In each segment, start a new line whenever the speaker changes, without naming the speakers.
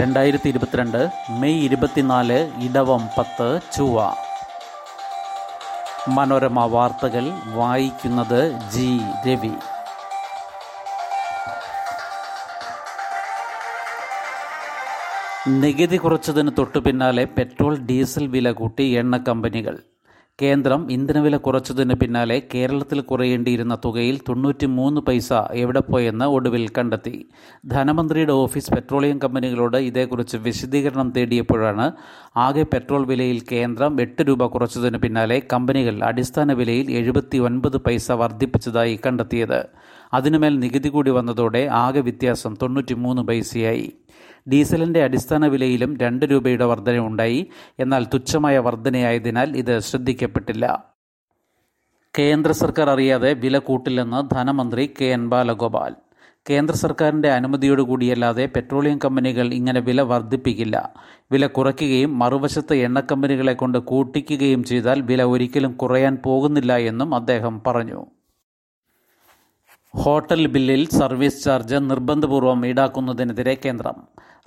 രണ്ടായിരത്തി ഇരുപത്തിരണ്ട് മെയ് ഇരുപത്തിനാല് ഇടവം പത്ത് ചൊവ്വ. മനോരമ വാർത്തകൾ വായിക്കുന്നത് ജി. രവി. നികുതി കുറച്ചതിന് തൊട്ടു പിന്നാലെ പെട്രോൾ ഡീസൽ വില കൂട്ടി എണ്ണ കമ്പനികൾ കേന്ദ്രം ഇന്ധനവില കുറച്ചതിന് പിന്നാലെ കേരളത്തിൽ കുറയേണ്ടിയിരുന്ന തുകയിൽ തൊണ്ണൂറ്റി മൂന്ന് പൈസ എവിടെ പോയെന്ന് ഒടുവിൽ കണ്ടെത്തി. ധനമന്ത്രിയുടെ ഓഫീസ് പെട്രോളിയം കമ്പനികളോട് ഇതേക്കുറിച്ച് വിശദീകരണം തേടിയപ്പോഴാണ് ആകെ പെട്രോൾ വിലയിൽ കേന്ദ്രം എട്ട് രൂപ കുറച്ചതിന് പിന്നാലെ കമ്പനികൾ അടിസ്ഥാന വിലയിൽ എഴുപത്തി ഒൻപത് പൈസ വർദ്ധിപ്പിച്ചതായി കണ്ടെത്തിയത്. അതിനുമേൽ നികുതി കൂടി വന്നതോടെ ആകെ വ്യത്യാസം തൊണ്ണൂറ്റി മൂന്ന് പൈസയായി. ഡീസലിന്റെ അടിസ്ഥാന വിലയിലും രണ്ട് രൂപയുടെ വർധനയുണ്ടായി എന്നാൽ തുച്ഛമായ വർധനയായതിനാൽ ഇത് ശ്രദ്ധിക്കപ്പെട്ടില്ല. കേന്ദ്ര സർക്കാർ അറിയാതെ വില കൂട്ടില്ലെന്ന് ധനമന്ത്രി കെ എൻ ബാലഗോപാൽ. കേന്ദ്ര സർക്കാരിന്റെ അനുമതിയോടുകൂടിയല്ലാതെ പെട്രോളിയം കമ്പനികൾ ഇങ്ങനെ വില വർദ്ധിപ്പിക്കില്ല വില കുറയ്ക്കുകയും മറുവശത്ത് എണ്ണക്കമ്പനികളെ കൊണ്ട് കൂട്ടിക്കുകയും ചെയ്താൽ വില ഒരിക്കലും കുറയാൻ പോകുന്നില്ല എന്നും അദ്ദേഹം പറഞ്ഞു. ഹോട്ടൽ ബില്ലിൽ സർവീസ് ചാർജ് നിർബന്ധപൂർവം ഈടാക്കുന്നതിനെതിരെ കേന്ദ്രം.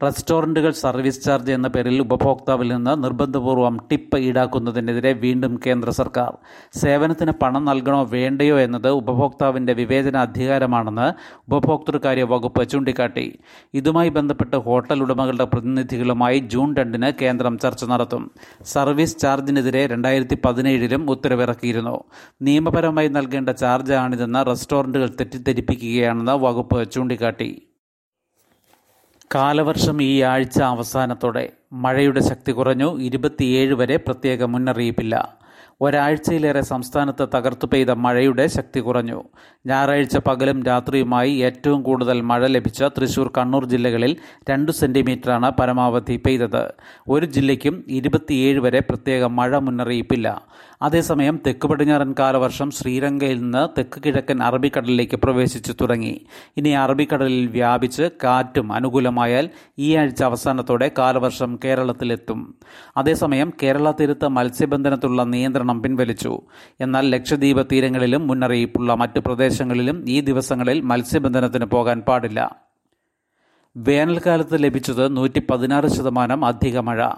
റെസ്റ്റോറന്റുകൾ സർവീസ് ചാർജ് എന്ന പേരിൽ ഉപഭോക്താവിൽ നിന്ന് നിർബന്ധപൂർവം ടിപ്പ് ഈടാക്കുന്നതിനെതിരെ വീണ്ടും കേന്ദ്ര സർക്കാർ. സേവനത്തിന് പണം നൽകണോ വേണ്ടയോ എന്നത് ഉപഭോക്താവിന്റെ വിവേചന അധികാരമാണെന്ന് ഉപഭോക്തൃകാര്യ വകുപ്പ് ചൂണ്ടിക്കാട്ടി. ഇതുമായി ബന്ധപ്പെട്ട് ഹോട്ടൽ ഉടമകളുടെ പ്രതിനിധികളുമായി ജൂൺ രണ്ടിന് കേന്ദ്രം ചർച്ച നടത്തും. സർവീസ് ചാർജിനെതിരെ രണ്ടായിരത്തി പതിനേഴിലും ഉത്തരവിറക്കിയിരുന്നു. നിയമപരമായി നൽകേണ്ട ചാർജാണിതെന്ന് റെസ്റ്റോറന്റുകൾ തെറ്റിദ്ധരിപ്പിക്കുകയാണെന്ന് വകുപ്പ് ചൂണ്ടിക്കാട്ടി. കാലവർഷം ഈ ആഴ്ച അവസാനത്തോടെ മഴയുടെ ശക്തി കുറഞ്ഞു. ഇരുപത്തിയേഴ് വരെ പ്രത്യേക മുന്നറിയിപ്പില്ല. ഒരാഴ്ചയിലേറെ സംസ്ഥാനത്ത് തകർത്തു പെയ്ത മഴയുടെ ശക്തി കുറഞ്ഞു. ഞായറാഴ്ച പകലും രാത്രിയുമായി ഏറ്റവും കൂടുതൽ മഴ ലഭിച്ച തൃശൂർ കണ്ണൂർ ജില്ലകളിൽ രണ്ട് സെന്റിമീറ്ററാണ് പരമാവധി പെയ്തത്. ഒരു ജില്ലയ്ക്കും ഇരുപത്തിയേഴ് വരെ പ്രത്യേക മഴ മുന്നറിയിപ്പില്ല. അതേസമയം തെക്ക് പടിഞ്ഞാറൻ കാലവർഷം ശ്രീലങ്കയിൽ നിന്ന് തെക്ക് കിഴക്കൻ അറബിക്കടലിലേക്ക് പ്രവേശിച്ചു തുടങ്ങി. ഇനി അറബിക്കടലിൽ വ്യാപിച്ച് കാറ്റും അനുകൂലമായാൽ ഈ ആഴ്ച അവസാനത്തോടെ കാലവർഷം കേരളത്തിലെത്തും. അതേസമയം കേരള തീരത്ത് മത്സ്യബന്ധനത്തിലുള്ള നിയന്ത്രണം പിൻവലിച്ചു. എന്നാൽ ലക്ഷദ്വീപ് തീരങ്ങളിലും മുന്നറിയിപ്പുള്ള മറ്റു പ്രദേശങ്ങളിലും ഈ ദിവസങ്ങളിൽ മത്സ്യബന്ധനത്തിന് പോകാൻ പാടില്ല. വേനൽക്കാലത്ത് ലഭിച്ചത് നൂറ്റി പതിനാറ് ശതമാനം അധിക മഴ.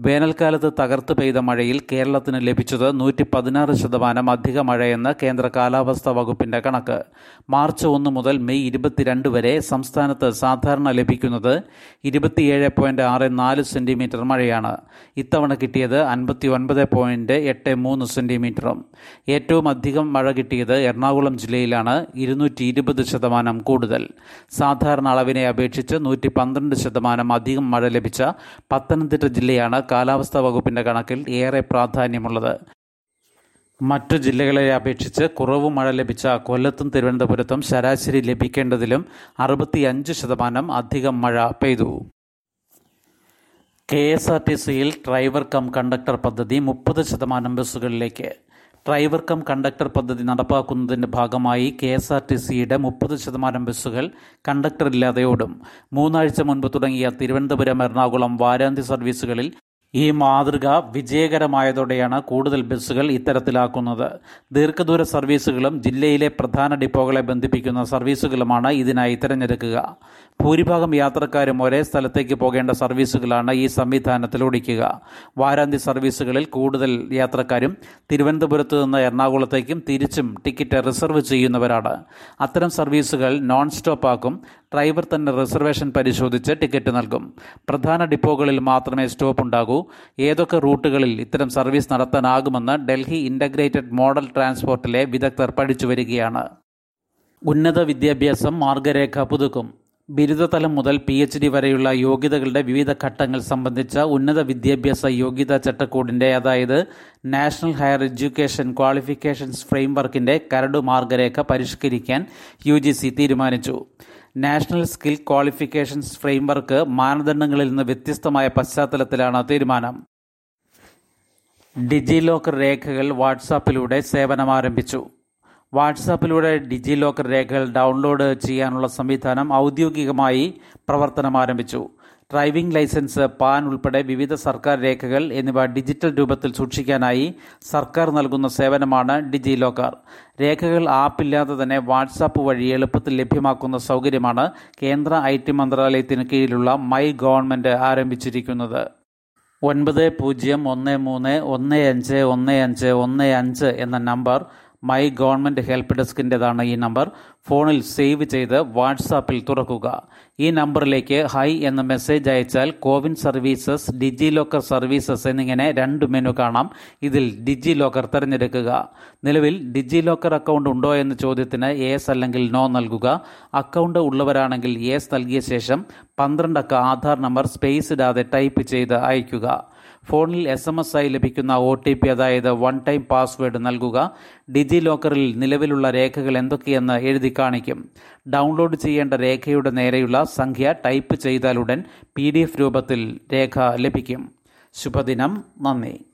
വേനൽക്കാലത്ത് തകർത്ത് പെയ്ത മഴയിൽ കേരളത്തിന് ലഭിച്ചത് നൂറ്റി പതിനാറ് ശതമാനം അധിക മഴയെന്ന് കേന്ദ്ര കാലാവസ്ഥാ വകുപ്പിന്റെ കണക്ക്. മാർച്ച് ഒന്ന് മുതൽ മെയ് ഇരുപത്തിരണ്ട് വരെ സംസ്ഥാനത്ത് സാധാരണ ലഭിക്കുന്നത് ഇരുപത്തിയേഴ് പോയിന്റ് ആറ് നാല് സെന്റിമീറ്റർ മഴയാണ്. ഇത്തവണ കിട്ടിയത് അൻപത്തി ഒൻപത് പോയിന്റ് എട്ട് മൂന്ന് സെന്റിമീറ്ററും. ഏറ്റവും അധികം മഴ കിട്ടിയത് എറണാകുളം ജില്ലയിലാണ് ഇരുന്നൂറ്റി ഇരുപത് ശതമാനം കൂടുതൽ. സാധാരണ അളവിനെ അപേക്ഷിച്ച് നൂറ്റി പന്ത്രണ്ട് ശതമാനം അധികം മഴ ലഭിച്ച പത്തനംതിട്ട ജില്ലയാണ് കാലാവസ്ഥാ വകുപ്പിന്റെ കണക്കിൽ ഏറെ പ്രാധാന്യമുള്ളത്. മറ്റു ജില്ലകളെ അപേക്ഷിച്ച് കുറവ് മഴ ലഭിച്ച കൊല്ലത്തും തിരുവനന്തപുരത്തും ശരാശരി ലഭിക്കേണ്ടതിലും അറുപത്തിയഞ്ച് ശതമാനം അധികം മഴ പെയ്തു. കെ എസ് ആർ ടി സിയിൽ ഡ്രൈവർ കം കണ്ടക്ടർ പദ്ധതി മുപ്പത് ശതമാനം ബസ്സുകളിലേക്ക് ഡ്രൈവർ കം കണ്ടക്ടർ പദ്ധതി നടപ്പാക്കുന്നതിന്റെ ഭാഗമായി കെ എസ് ആർ ടി സിയുടെ മുപ്പത് ശതമാനം ബസ്സുകൾ കണ്ടക്ടറില്ലാതെ ഓടും മൂന്നാഴ്ച മുൻപ് തുടങ്ങിയ തിരുവനന്തപുരം എറണാകുളം വാരാന്ത്യ സർവീസുകളിൽ ഈ മാതൃക വിജയകരമായതോടെയാണ് കൂടുതൽ ബസ്സുകൾ ഇത്തരത്തിലാക്കുന്നത്. ദീർഘദൂര സർവീസുകളും ജില്ലയിലെ പ്രധാന ഡിപ്പോകളെ ബന്ധിപ്പിക്കുന്ന സർവീസുകളുമാണ് ഇതിനായി തിരഞ്ഞെടുക്കുക. ഭൂരിഭാഗം യാത്രക്കാരും ഒരേ സ്ഥലത്തേക്ക് പോകേണ്ട സർവീസുകളാണ് ഈ സംവിധാനത്തിൽ ഓടിക്കുക. വാരാന്ത്യ സർവീസുകളിൽ കൂടുതൽ യാത്രക്കാരും തിരുവനന്തപുരത്ത് നിന്ന് എറണാകുളത്തേക്കും തിരിച്ചും ടിക്കറ്റ് റിസർവ് ചെയ്യുന്നവരാണ്. അത്തരം സർവീസുകൾ നോൺ സ്റ്റോപ്പ് ആക്കും. ഡ്രൈവർ തന്നെ റിസർവേഷൻ പരിശോധിച്ച് ടിക്കറ്റ് നൽകും. പ്രധാന ഡിപ്പോകളിൽ മാത്രമേ സ്റ്റോപ്പ് ഉണ്ടാകൂ. ഏതൊക്കെ റൂട്ടുകളിൽ ഇത്തരം സർവീസ് നടത്താനാകുമെന്ന് ഡൽഹി ഇന്റഗ്രേറ്റഡ് മോഡൽ ട്രാൻസ്പോർട്ടിലെ വിദഗ്ധർ പഠിച്ചു വരികയാണ്. ഉന്നത വിദ്യാഭ്യാസം മാർഗരേഖ പുതുക്കും. ബിരുദതലം മുതൽ പി എച്ച് ഡി വരെയുള്ള യോഗ്യതകളുടെ വിവിധ ഘട്ടങ്ങൾ സംബന്ധിച്ച ഉന്നത വിദ്യാഭ്യാസ യോഗ്യതാ ചട്ടക്കൂടിന്റെ അതായത് നാഷണൽ ഹയർ എഡ്യൂക്കേഷൻ ക്വാളിഫിക്കേഷൻസ് ഫ്രെയിംവർക്കിന്റെ കരട് മാർഗരേഖ പരിഷ്കരിക്കാൻ യു തീരുമാനിച്ചു. നാഷണൽ സ്കിൽ ക്വാളിഫിക്കേഷൻസ് ഫ്രെയിംവർക്ക് മാനദണ്ഡങ്ങളിൽ നിന്ന് വ്യത്യസ്തമായ പശ്ചാത്തലത്തിലാണ് തീരുമാനം. ഡിജി ലോക്കർ രേഖകൾ വാട്സാപ്പിലൂടെ സേവനം ആരംഭിച്ചു വാട്സാപ്പിലൂടെ ഡിജി ലോക്കർ രേഖകൾ ഡൗൺലോഡ് ചെയ്യാനുള്ള സംവിധാനം ഔദ്യോഗികമായി പ്രവർത്തനം ആരംഭിച്ചു. ഡ്രൈവിംഗ് ലൈസൻസ് പാൻ ഉൾപ്പെടെ വിവിധ സർക്കാർ രേഖകൾ എന്നിവ ഡിജിറ്റൽ രൂപത്തിൽ സൂക്ഷിക്കാനായി സർക്കാർ നൽകുന്ന സേവനമാണ് ഡിജി ലോക്കർ രേഖകൾ ആപ്പില്ലാതെ തന്നെ വാട്സാപ്പ് വഴി എളുപ്പത്തിൽ ലഭ്യമാക്കുന്ന സൗകര്യമാണ് കേന്ദ്ര ഐ ടി മന്ത്രാലയത്തിന് കീഴിലുള്ള മൈ ഗവൺമെന്റ് ആരംഭിച്ചിരിക്കുന്നത്. ഒൻപത് പൂജ്യം ഒന്ന് മൂന്ന് ഒന്ന് അഞ്ച് ഒന്ന് അഞ്ച് ഒന്ന് അഞ്ച് എന്ന നമ്പർ മൈ ഗവൺമെന്റ് ഹെൽപ്പ് ഡെസ്കിന്റെതാണ് ഈ നമ്പർ. ഫോണിൽ സേവ് ചെയ്ത് വാട്സാപ്പിൽ തുറക്കുക. ഈ നമ്പറിലേക്ക് ഹൈ എന്ന മെസ്സേജ് അയച്ചാൽ CoWIN services DigiLocker services എന്നിങ്ങനെ രണ്ട് മെനു കാണാം. ഇതിൽ ഡിജി ലോക്കർ തിരഞ്ഞെടുക്കുക. നിലവിൽ ഡിജി ലോക്കർ അക്കൗണ്ട് ഉണ്ടോ എന്ന ചോദ്യത്തിന് യേസ് അല്ലെങ്കിൽ നോ നൽകുക. അക്കൗണ്ട് ഉള്ളവരാണെങ്കിൽ യേസ് നൽകിയ ശേഷം പന്ത്രണ്ടക്ക ആധാർ നമ്പർ സ്പേസ് ഇടാതെ ടൈപ്പ് ചെയ്ത് അയയ്ക്കുക ഫോണിൽ എസ് എം എസ് ആയി ലഭിക്കുന്ന ഒ ടി പി അതായത് വൺ ടൈം പാസ്വേഡ് നൽകുക ഡിജി ലോക്കറിൽ നിലവിലുള്ള രേഖകൾ എന്തൊക്കെയെന്ന് എഴുതി കാണിക്കും. ഡൗൺലോഡ് ചെയ്യേണ്ട രേഖയുടെ നേരെയുള്ള സംഖ്യ ടൈപ്പ് ചെയ്താലുടൻ പി രൂപത്തിൽ രേഖ ലഭിക്കും. ശുഭദിനം നന്ദി.